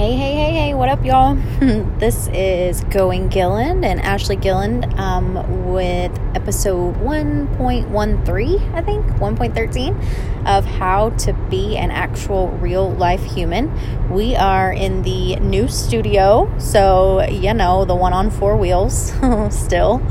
Hey, hey, hey, hey, what up, y'all? this is Going Gilland and Ashley Gilland um, with episode 1.13, I think, 1.13 of How to Be an Actual Real Life Human. We are in the new studio, so, you know, the one on four wheels still.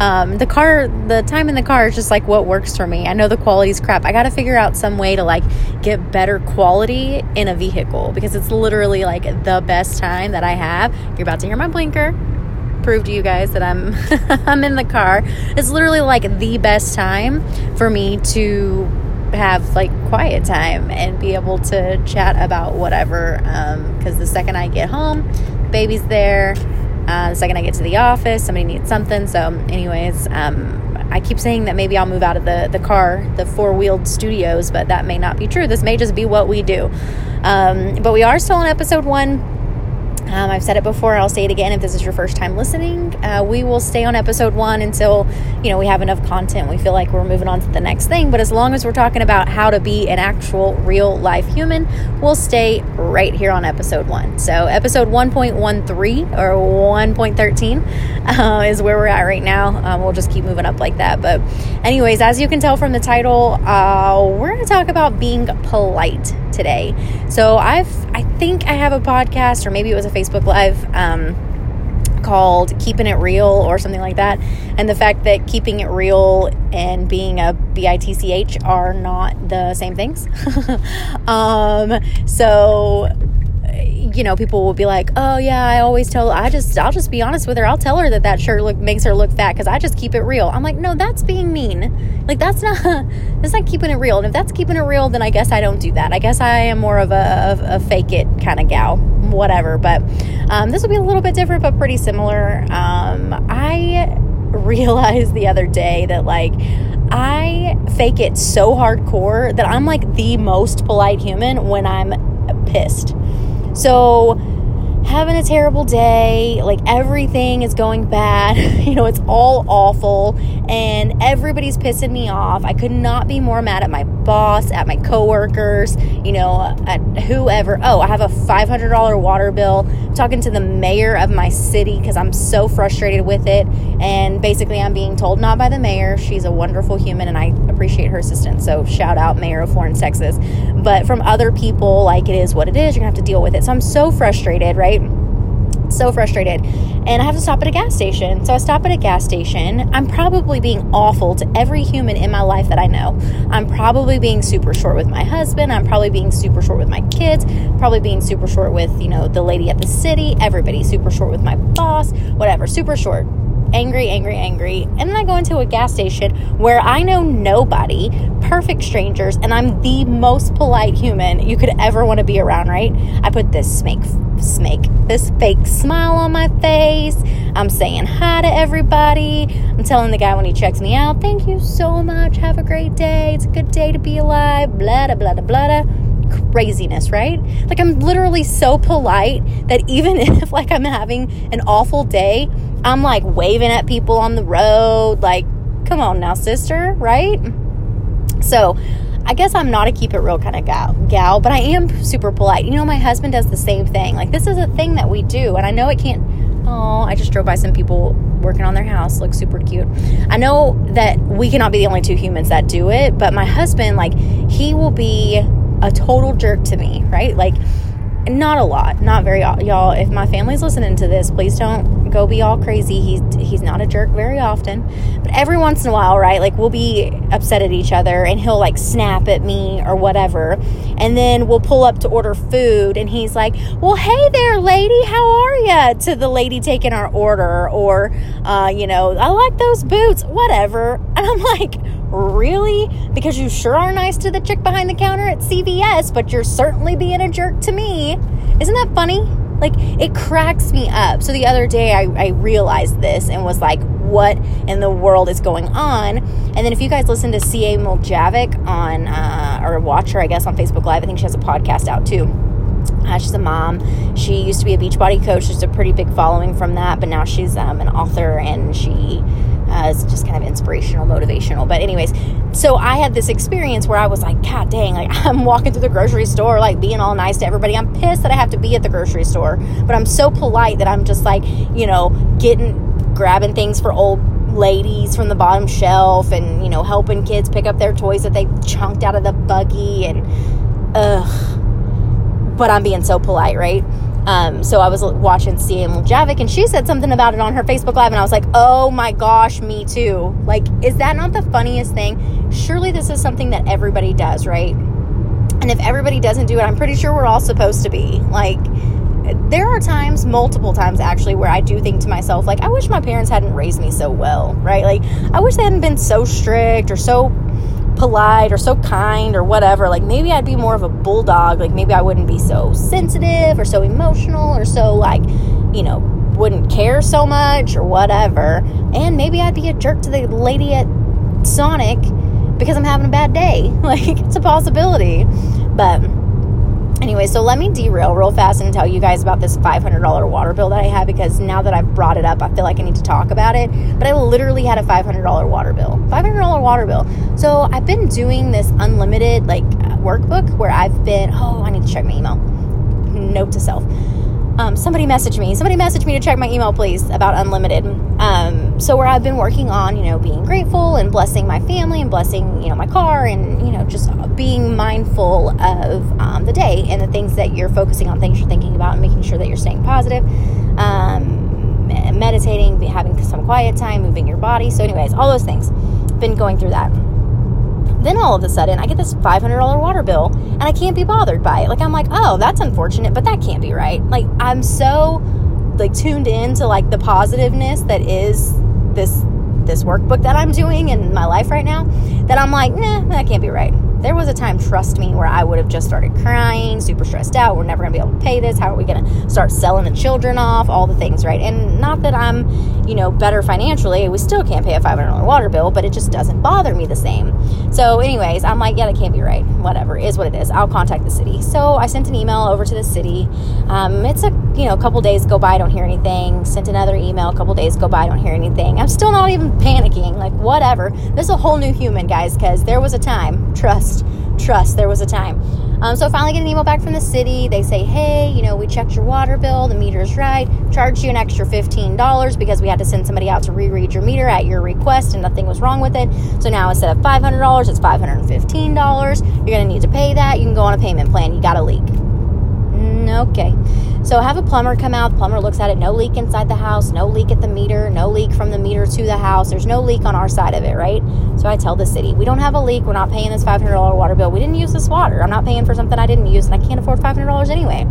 Um, the car, the time in the car is just like what works for me. I know the quality's crap. I got to figure out some way to like get better quality in a vehicle because it's literally like the best time that I have. You're about to hear my blinker. Prove to you guys that I'm I'm in the car. It's literally like the best time for me to have like quiet time and be able to chat about whatever. Because um, the second I get home, baby's there. Uh, the second I get to the office, somebody needs something. So, anyways, um, I keep saying that maybe I'll move out of the, the car, the four wheeled studios, but that may not be true. This may just be what we do. Um, but we are still on episode one. Um, I've said it before, I'll say it again if this is your first time listening. Uh, we will stay on episode one until, you know, we have enough content. We feel like we're moving on to the next thing. But as long as we're talking about how to be an actual real life human, we'll stay right here on episode one. So, episode 1.13 or 1.13 uh, is where we're at right now. Um, we'll just keep moving up like that. But, anyways, as you can tell from the title, uh, we're going to talk about being polite today. So, I've, I think I have a podcast, or maybe it was a Facebook Live um, called Keeping It Real or something like that. And the fact that keeping it real and being a BITCH are not the same things. um, so you know, people will be like, "Oh yeah, I always tell. I just, I'll just be honest with her. I'll tell her that that shirt look makes her look fat because I just keep it real." I'm like, "No, that's being mean. Like that's not, that's not keeping it real. And if that's keeping it real, then I guess I don't do that. I guess I am more of a, a, a fake it kind of gal, whatever. But um, this will be a little bit different, but pretty similar. Um, I realized the other day that like I fake it so hardcore that I'm like the most polite human when I'm pissed. So, having a terrible day, like everything is going bad, you know, it's all awful, and everybody's pissing me off. I could not be more mad at my boss, at my coworkers, you know, at whoever. Oh, I have a $500 water bill. Talking to the mayor of my city because I'm so frustrated with it. And basically, I'm being told not by the mayor. She's a wonderful human and I appreciate her assistance. So, shout out, Mayor of Florence, Texas. But from other people, like it is what it is, you're gonna have to deal with it. So, I'm so frustrated, right? So frustrated and I have to stop at a gas station. So I stop at a gas station. I'm probably being awful to every human in my life that I know. I'm probably being super short with my husband. I'm probably being super short with my kids. Probably being super short with, you know, the lady at the city. Everybody super short with my boss. Whatever, super short angry, angry, angry. And then I go into a gas station where I know nobody, perfect strangers, and I'm the most polite human you could ever want to be around, right? I put this snake, snake, this fake smile on my face. I'm saying hi to everybody. I'm telling the guy when he checks me out, thank you so much. Have a great day. It's a good day to be alive. Blah, blah, blah, blah, blah craziness, right? Like I'm literally so polite that even if like I'm having an awful day, I'm like waving at people on the road, like, come on now, sister, right? So, I guess I'm not a keep it real kind of gal, gal, but I am super polite. You know, my husband does the same thing. Like, this is a thing that we do, and I know it can't. Oh, I just drove by some people working on their house. Looks super cute. I know that we cannot be the only two humans that do it, but my husband, like, he will be a total jerk to me, right? Like, not a lot, not very y'all. If my family's listening to this, please don't go be all crazy. He's he's not a jerk very often, but every once in a while, right? Like we'll be upset at each other, and he'll like snap at me or whatever, and then we'll pull up to order food, and he's like, "Well, hey there, lady, how are you?" To the lady taking our order, or uh, you know, I like those boots, whatever, and I'm like Really? Because you sure are nice to the chick behind the counter at CVS, but you're certainly being a jerk to me. Isn't that funny? Like, it cracks me up. So the other day, I, I realized this and was like, what in the world is going on? And then if you guys listen to C.A. Muljavic on, uh, or watch her, I guess, on Facebook Live, I think she has a podcast out too. Uh, she's a mom. She used to be a Beachbody coach. She's a pretty big following from that, but now she's um, an author and she It's just kind of inspirational, motivational. But anyways, so I had this experience where I was like, God dang, like I'm walking through the grocery store, like being all nice to everybody. I'm pissed that I have to be at the grocery store, but I'm so polite that I'm just like, you know, getting grabbing things for old ladies from the bottom shelf and you know helping kids pick up their toys that they chunked out of the buggy and ugh but i'm being so polite right um, so I was watching CM Javik and she said something about it on her Facebook Live, and I was like, oh my gosh, me too. Like, is that not the funniest thing? Surely this is something that everybody does, right? And if everybody doesn't do it, I'm pretty sure we're all supposed to be. Like, there are times, multiple times actually, where I do think to myself, like, I wish my parents hadn't raised me so well, right? Like, I wish they hadn't been so strict or so polite or so kind or whatever. Like maybe I'd be more of a bulldog. Like maybe I wouldn't be so sensitive or so emotional or so like, you know, wouldn't care so much or whatever. And maybe I'd be a jerk to the lady at Sonic because I'm having a bad day. Like it's a possibility. But Anyway, so let me derail real fast and tell you guys about this $500 water bill that I had because now that I've brought it up, I feel like I need to talk about it. But I literally had a $500 water bill. $500 water bill. So I've been doing this unlimited like workbook where I've been, oh, I need to check my email. Note to self um, somebody messaged me. Somebody messaged me to check my email, please, about unlimited. Um, so where I've been working on, you know, being grateful and blessing my family and blessing, you know, my car and you know, just being mindful of um, the day and the things that you're focusing on, things you're thinking about, and making sure that you're staying positive. Um, meditating, having some quiet time, moving your body. So, anyways, all those things. Been going through that. Then all of a sudden, I get this $500 water bill and I can't be bothered by it. Like, I'm like, oh, that's unfortunate, but that can't be right. Like, I'm so like tuned in to like the positiveness that is this this workbook that I'm doing in my life right now that I'm like, nah, that can't be right. There was a time, trust me, where I would have just started crying, super stressed out. We're never going to be able to pay this. How are we going to start selling the children off? All the things, right? And not that I'm, you know, better financially. We still can't pay a $500 water bill, but it just doesn't bother me the same. So, anyways, I'm like, yeah, that can't be right. Whatever, is what it is. I'll contact the city. So I sent an email over to the city. Um, it's a, you know, a couple days go by, I don't hear anything. Sent another email, a couple days go by, I don't hear anything. I'm still not even panicking. Like, whatever. This is a whole new human, guys, because there was a time, trust, trust, there was a time. Um, so I finally get an email back from the city. They say, hey, you know, we checked your water bill. The meter's right. Charged you an extra $15 because we had to send somebody out to reread your meter at your request and nothing was wrong with it. So now instead of $500, it's $515. You're going to need to pay that. You can go on a payment plan. You got a leak. Mm, okay. So have a plumber come out. The plumber looks at it. No leak inside the house. No leak at the meter. No leak from the meter to the house. There's no leak on our side of it, right? So I tell the city, we don't have a leak. We're not paying this $500 water bill. We didn't use this water. I'm not paying for something I didn't use, and I can't afford $500 anyway.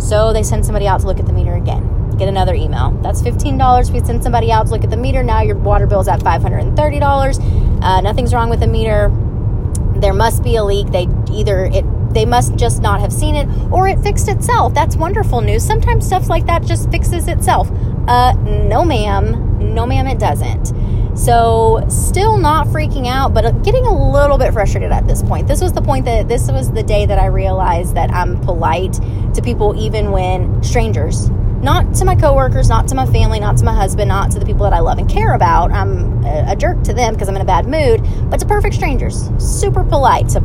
So they send somebody out to look at the meter again. Get another email. That's $15. We send somebody out to look at the meter. Now your water bill's at $530. Uh, nothing's wrong with the meter. There must be a leak. They either it they must just not have seen it or it fixed itself. That's wonderful news. Sometimes stuff like that just fixes itself. Uh, no, ma'am. No, ma'am, it doesn't. So, still not freaking out, but getting a little bit frustrated at this point. This was the point that this was the day that I realized that I'm polite to people, even when strangers, not to my coworkers, not to my family, not to my husband, not to the people that I love and care about. I'm a, jerk to them because I'm in a bad mood, but to perfect strangers, super polite to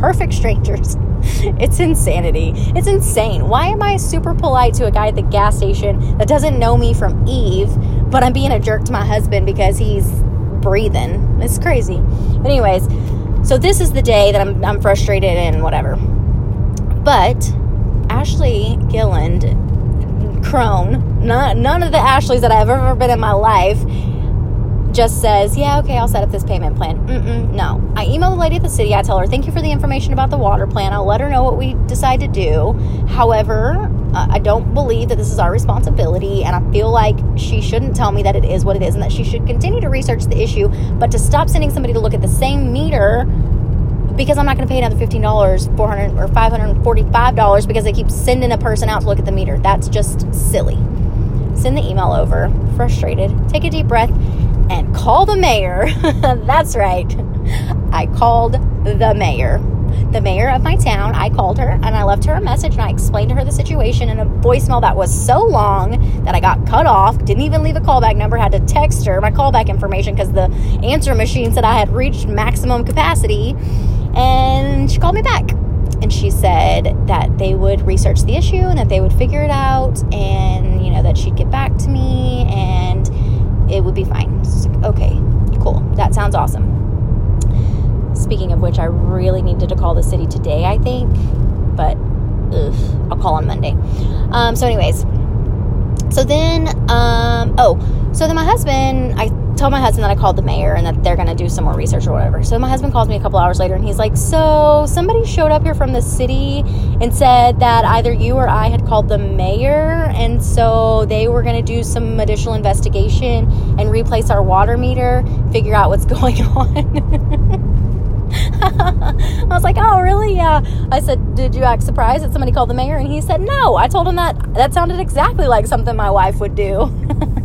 perfect strangers. It's insanity. It's insane. Why am I super polite to a guy at the gas station that doesn't know me from Eve, but I'm being a jerk to my husband because he's breathing? It's crazy. But anyways, so this is the day that I'm, I'm frustrated and whatever. But Ashley Gilland crone, not, none of the Ashleys that I've ever been in my life, just says, yeah, okay, I'll set up this payment plan. Mm-mm, no. I email the lady at the city. I tell her, thank you for the information about the water plan. I'll let her know what we decide to do. However, I don't believe that this is our responsibility, and I feel like she shouldn't tell me that it is what it is and that she should continue to research the issue, but to stop sending somebody to look at the same meter because I'm not going to pay another fifteen dollars, four hundred or five hundred and forty-five dollars because they keep sending a person out to look at the meter. That's just silly. Send the email over, frustrated. Take a deep breath and call the mayor. That's right. I called the mayor. the mayor of my town. I called her and I left her a message and I explained to her the situation in a voicemail that was so long that I got cut off. Didn't even leave a callback number. Had to text her my callback information because the answer machine said I had reached maximum capacity. And she called me back. And she said that they would research the issue and that they would figure it out and you know that she'd get back to me and it would be fine. Like, okay cool. That sounds awesome. Speaking of which i really needed to call the city today i think but ugh, i'll call on monday. Um, so anyways so then um, oh so then my husband i tell my husband that I called the mayor and that they're going to do some more research or whatever. So my husband calls me a couple hours later and he's like, So somebody showed up here from the city and said that either you or I had called the mayor. And so they were going to do some additional investigation and replace our water meter, figure out what's going on. I was like, oh, really? Yeah. I said, did you act surprised that somebody called the mayor? And he said, no. I told him that that sounded exactly like something my wife would do.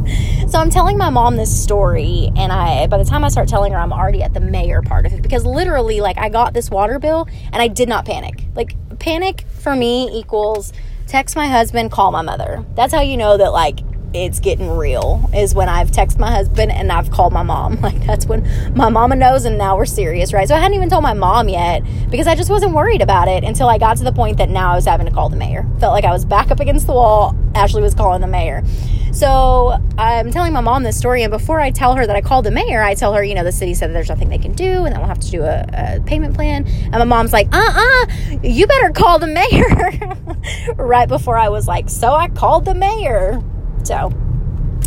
so I'm telling my mom this story, and I by the time I start telling her, I'm already at the mayor part of it because literally, like, I got this water bill and I did not panic. Like, panic for me equals text my husband, call my mother. That's how you know that, like, it's getting real is when I've texted my husband and I've called my mom. Like that's when my mama knows and now we're serious, right? So I hadn't even told my mom yet because I just wasn't worried about it until I got to the point that now I was having to call the mayor. Felt like I was back up against the wall. Ashley was calling the mayor. So I'm telling my mom this story, and before I tell her that I called the mayor, I tell her, you know, the city said there's nothing they can do, and that we'll have to do a, a payment plan. And my mom's like, uh uh you better call the mayor. right before I was like, so I called the mayor. So,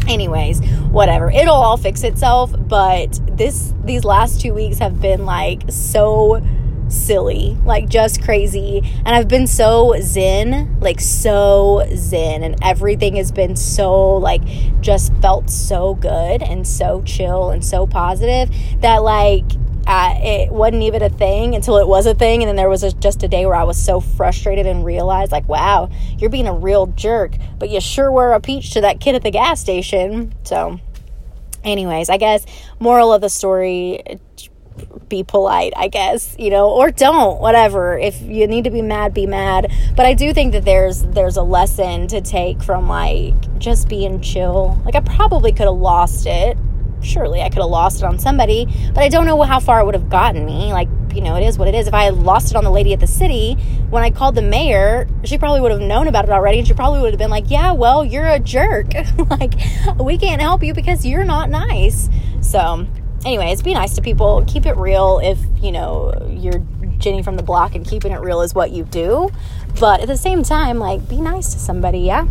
anyways, whatever. It'll all fix itself, but this these last 2 weeks have been like so silly, like just crazy. And I've been so zen, like so zen, and everything has been so like just felt so good and so chill and so positive that like it wasn't even a thing until it was a thing. And then there was just a day where I was so frustrated and realized, like, wow, you're being a real jerk, but you sure were a peach to that kid at the gas station. So, anyways, I guess moral of the story be polite, I guess, you know, or don't, whatever. If you need to be mad, be mad. But I do think that there's there's a lesson to take from like just being chill. Like I probably could have lost it surely I could have lost it on somebody, but I don't know how far it would have gotten me. Like, you know, it is what it is. If I had lost it on the lady at the city, when I called the mayor, she probably would have known about it already and she probably would have been like, yeah, well, you're a jerk. like, we can't help you because you're not nice. So, anyways, be nice to people. Keep it real if, you know, you're Jenny from the block and keeping it real is what you do. But at the same time, like, be nice to somebody, yeah?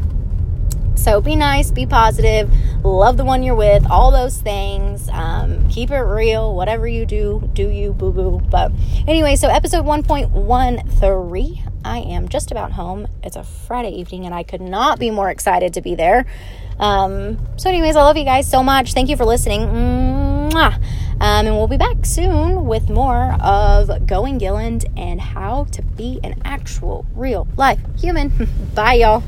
So be nice, be positive, love the one you're with, all those things. Um, keep it real. Whatever you do, do you, boo boo. But anyway, so episode 1.13, I am just about home. It's a Friday evening, and I could not be more excited to be there. Um, so, anyways, I love you guys so much. Thank you for listening. Mwah. Um, and we'll be back soon with more of Going Gilland and how to be an actual real life human. Bye, y'all.